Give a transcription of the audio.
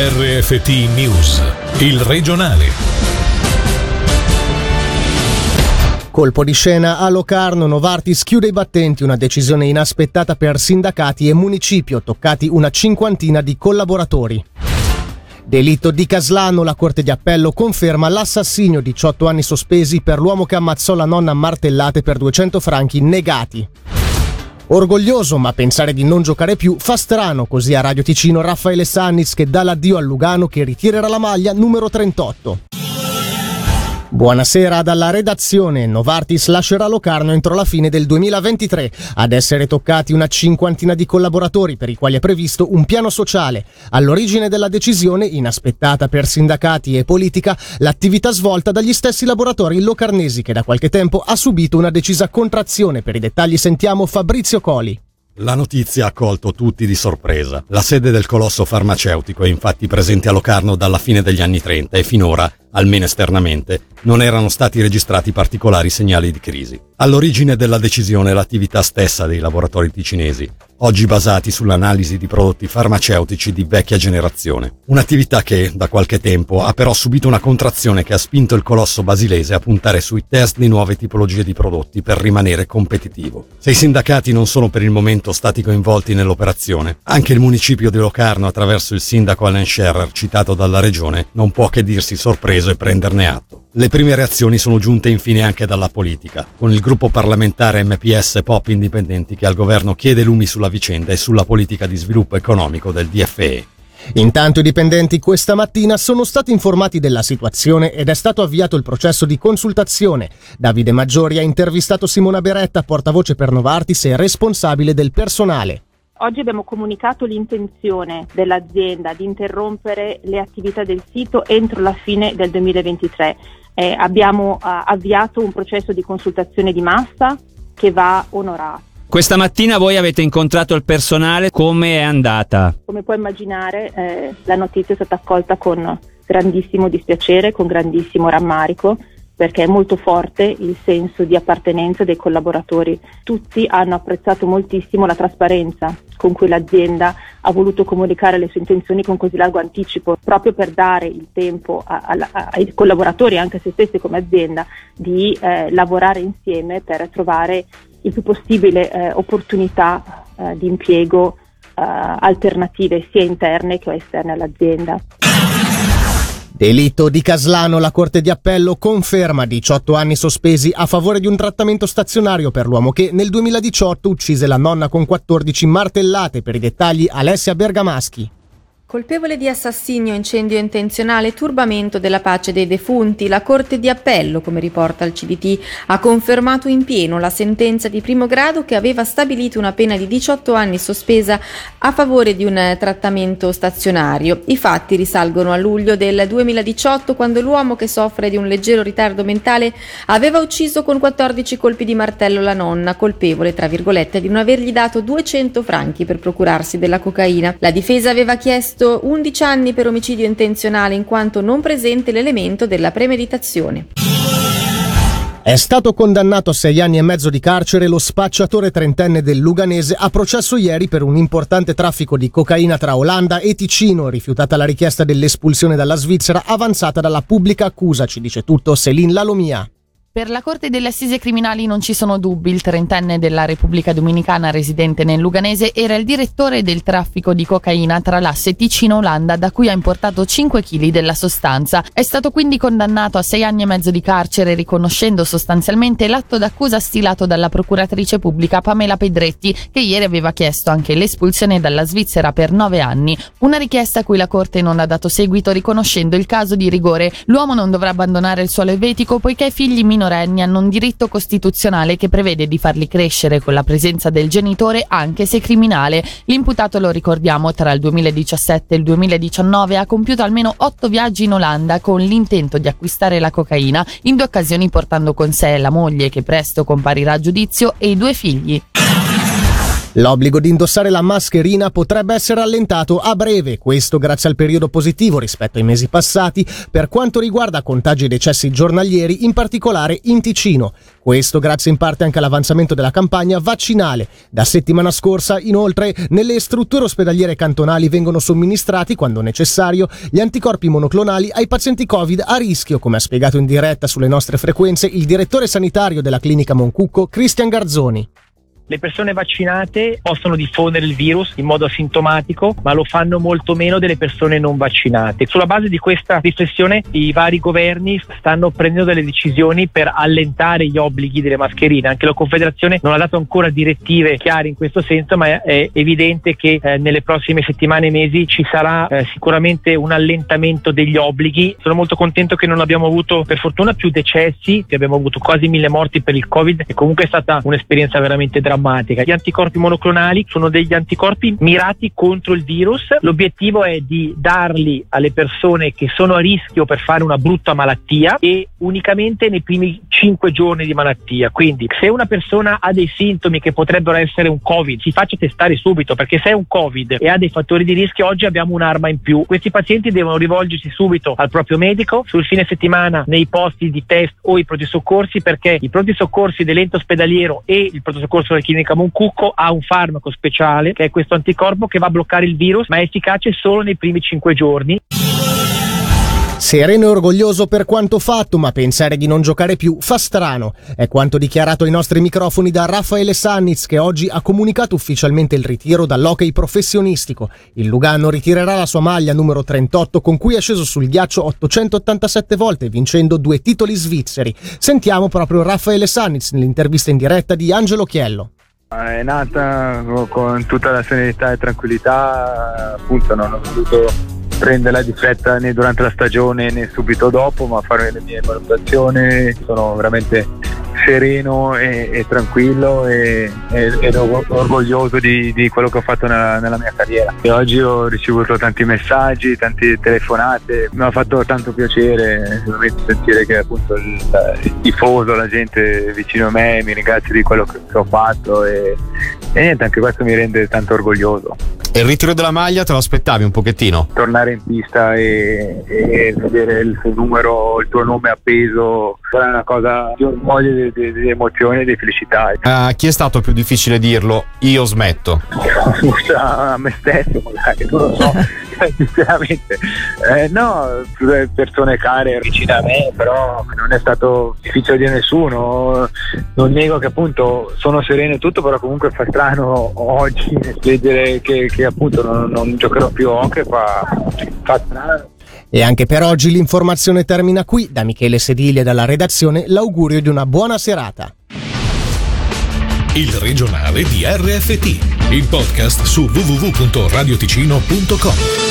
RFT News, il regionale. Colpo di scena a Locarno, Novartis chiude i battenti, una decisione inaspettata per sindacati e municipio, toccati una cinquantina di collaboratori. Delitto di Caslano, la Corte di Appello conferma l'assassinio 18 anni sospesi per l'uomo che ammazzò la nonna martellate per 200 franchi negati. Orgoglioso, ma pensare di non giocare più fa strano, così a Radio Ticino Raffaele Sannis che dà l'addio al Lugano che ritirerà la maglia numero 38. Buonasera dalla redazione. Novartis lascerà Locarno entro la fine del 2023. Ad essere toccati una cinquantina di collaboratori per i quali è previsto un piano sociale. All'origine della decisione, inaspettata per sindacati e politica, l'attività svolta dagli stessi laboratori locarnesi che da qualche tempo ha subito una decisa contrazione. Per i dettagli sentiamo Fabrizio Coli. La notizia ha colto tutti di sorpresa. La sede del colosso farmaceutico è infatti presente a Locarno dalla fine degli anni 30 e finora almeno esternamente, non erano stati registrati particolari segnali di crisi. All'origine della decisione l'attività stessa dei laboratori ticinesi, oggi basati sull'analisi di prodotti farmaceutici di vecchia generazione. Un'attività che, da qualche tempo, ha però subito una contrazione che ha spinto il colosso basilese a puntare sui test di nuove tipologie di prodotti per rimanere competitivo. Se i sindacati non sono per il momento stati coinvolti nell'operazione, anche il municipio di Locarno, attraverso il sindaco Allen Scherer, citato dalla regione, non può che dirsi sorpreso e prenderne atto. Le prime reazioni sono giunte infine anche dalla politica, con il gruppo parlamentare MPS Pop Indipendenti che al governo chiede lumi sulla vicenda e sulla politica di sviluppo economico del DFE. Intanto i dipendenti questa mattina sono stati informati della situazione ed è stato avviato il processo di consultazione. Davide Maggiori ha intervistato Simona Beretta, portavoce per Novartis e responsabile del personale. Oggi abbiamo comunicato l'intenzione dell'azienda di interrompere le attività del sito entro la fine del 2023. Eh, abbiamo uh, avviato un processo di consultazione di massa che va onorato. Questa mattina voi avete incontrato il personale, come è andata? Come puoi immaginare eh, la notizia è stata accolta con grandissimo dispiacere, con grandissimo rammarico perché è molto forte il senso di appartenenza dei collaboratori. Tutti hanno apprezzato moltissimo la trasparenza con cui l'azienda ha voluto comunicare le sue intenzioni con così largo anticipo, proprio per dare il tempo a, a, ai collaboratori, anche a se stessi come azienda, di eh, lavorare insieme per trovare il più possibile eh, opportunità eh, di impiego eh, alternative sia interne che esterne all'azienda. Delitto di Caslano, la Corte di Appello conferma 18 anni sospesi a favore di un trattamento stazionario per l'uomo che nel 2018 uccise la nonna con 14 martellate per i dettagli Alessia Bergamaschi. Colpevole di assassinio, incendio intenzionale e turbamento della pace dei defunti, la Corte di Appello, come riporta il CDT, ha confermato in pieno la sentenza di primo grado che aveva stabilito una pena di 18 anni sospesa a favore di un trattamento stazionario. I fatti risalgono a luglio del 2018 quando l'uomo che soffre di un leggero ritardo mentale aveva ucciso con 14 colpi di martello la nonna, colpevole, tra virgolette, di non avergli dato 200 franchi per procurarsi della cocaina. La difesa aveva chiesto chiesto 11 anni per omicidio intenzionale in quanto non presente l'elemento della premeditazione. È stato condannato a sei anni e mezzo di carcere lo spacciatore trentenne del Luganese a processo ieri per un importante traffico di cocaina tra Olanda e Ticino, rifiutata la richiesta dell'espulsione dalla Svizzera avanzata dalla pubblica accusa, ci dice tutto Céline Lalomia. Per la Corte delle Assise Criminali non ci sono dubbi, il trentenne della Repubblica Dominicana residente nel Luganese era il direttore del traffico di cocaina tra l'asse Ticino-Olanda da cui ha importato 5 kg della sostanza. È stato quindi condannato a 6 anni e mezzo di carcere riconoscendo sostanzialmente l'atto d'accusa stilato dalla procuratrice pubblica Pamela Pedretti che ieri aveva chiesto anche l'espulsione dalla Svizzera per 9 anni, una richiesta a cui la Corte non ha dato seguito riconoscendo il caso di rigore. L'uomo non dovrà abbandonare il suolo elvetico poiché figli minori minorenni hanno un diritto costituzionale che prevede di farli crescere con la presenza del genitore anche se criminale. L'imputato, lo ricordiamo, tra il 2017 e il 2019 ha compiuto almeno otto viaggi in Olanda con l'intento di acquistare la cocaina, in due occasioni portando con sé la moglie che presto comparirà a giudizio e i due figli. L'obbligo di indossare la mascherina potrebbe essere allentato a breve, questo grazie al periodo positivo rispetto ai mesi passati per quanto riguarda contagi e decessi giornalieri, in particolare in Ticino. Questo grazie in parte anche all'avanzamento della campagna vaccinale. Da settimana scorsa, inoltre, nelle strutture ospedaliere cantonali vengono somministrati, quando necessario, gli anticorpi monoclonali ai pazienti Covid a rischio, come ha spiegato in diretta sulle nostre frequenze il direttore sanitario della clinica Moncucco, Cristian Garzoni. Le persone vaccinate possono diffondere il virus in modo asintomatico, ma lo fanno molto meno delle persone non vaccinate. Sulla base di questa riflessione i vari governi stanno prendendo delle decisioni per allentare gli obblighi delle mascherine. Anche la Confederazione non ha dato ancora direttive chiare in questo senso, ma è evidente che eh, nelle prossime settimane e mesi ci sarà eh, sicuramente un allentamento degli obblighi. Sono molto contento che non abbiamo avuto per fortuna più decessi, che abbiamo avuto quasi mille morti per il Covid e comunque è stata un'esperienza veramente drammatica drammatica. Gli anticorpi monoclonali sono degli anticorpi mirati contro il virus. L'obiettivo è di darli alle persone che sono a rischio per fare una brutta malattia e unicamente nei primi 5 giorni di malattia. Quindi se una persona ha dei sintomi che potrebbero essere un Covid, si faccia testare subito perché se è un Covid e ha dei fattori di rischio oggi abbiamo un'arma in più. Questi pazienti devono rivolgersi subito al proprio medico sul fine settimana nei posti di test o i pronti soccorsi perché i pronti soccorsi dell'ente ospedaliero e il pronto soccorso del clinica Moncucco ha un farmaco speciale che è questo anticorpo che va a bloccare il virus ma è efficace solo nei primi 5 giorni. Sereno e orgoglioso per quanto fatto, ma pensare di non giocare più fa strano. È quanto dichiarato ai nostri microfoni da Raffaele Sanniz, che oggi ha comunicato ufficialmente il ritiro dall'hockey professionistico. Il Lugano ritirerà la sua maglia numero 38, con cui è sceso sul ghiaccio 887 volte, vincendo due titoli svizzeri. Sentiamo proprio Raffaele Sanniz nell'intervista in diretta di Angelo Chiello. È nata con tutta la serenità e tranquillità, appunto non ho voluto prenderla di fretta né durante la stagione né subito dopo, ma fare le mie valutazioni. Sono veramente sereno e, e tranquillo e, ed orgoglioso di, di, quello che ho fatto nella, nella, mia carriera. E oggi ho ricevuto tanti messaggi, tante telefonate, mi ha fatto tanto piacere sentire che appunto il, il, tifoso, la gente vicino a me mi ringrazia di quello che, che ho fatto e, e niente, anche questo mi rende tanto orgoglioso. E il ritiro della maglia te lo aspettavi un pochettino? Tornare in pista e, e vedere il tuo numero, il tuo nome appeso, sarà una cosa di orgoglio, di, di, di emozione e di felicità. A uh, chi è stato più difficile dirlo? Io smetto. a me stesso magari, non lo so. sinceramente eh, no persone care vicine a me però non è stato difficile di nessuno non nego che appunto sono sereno e tutto però comunque fa strano oggi leggere che, che appunto non, non, giocherò più hockey fa, fa strano e anche per oggi l'informazione termina qui. Da Michele Sedile e dalla redazione l'augurio di una buona serata. Il regionale di RFT, il podcast su www.radioticino.com.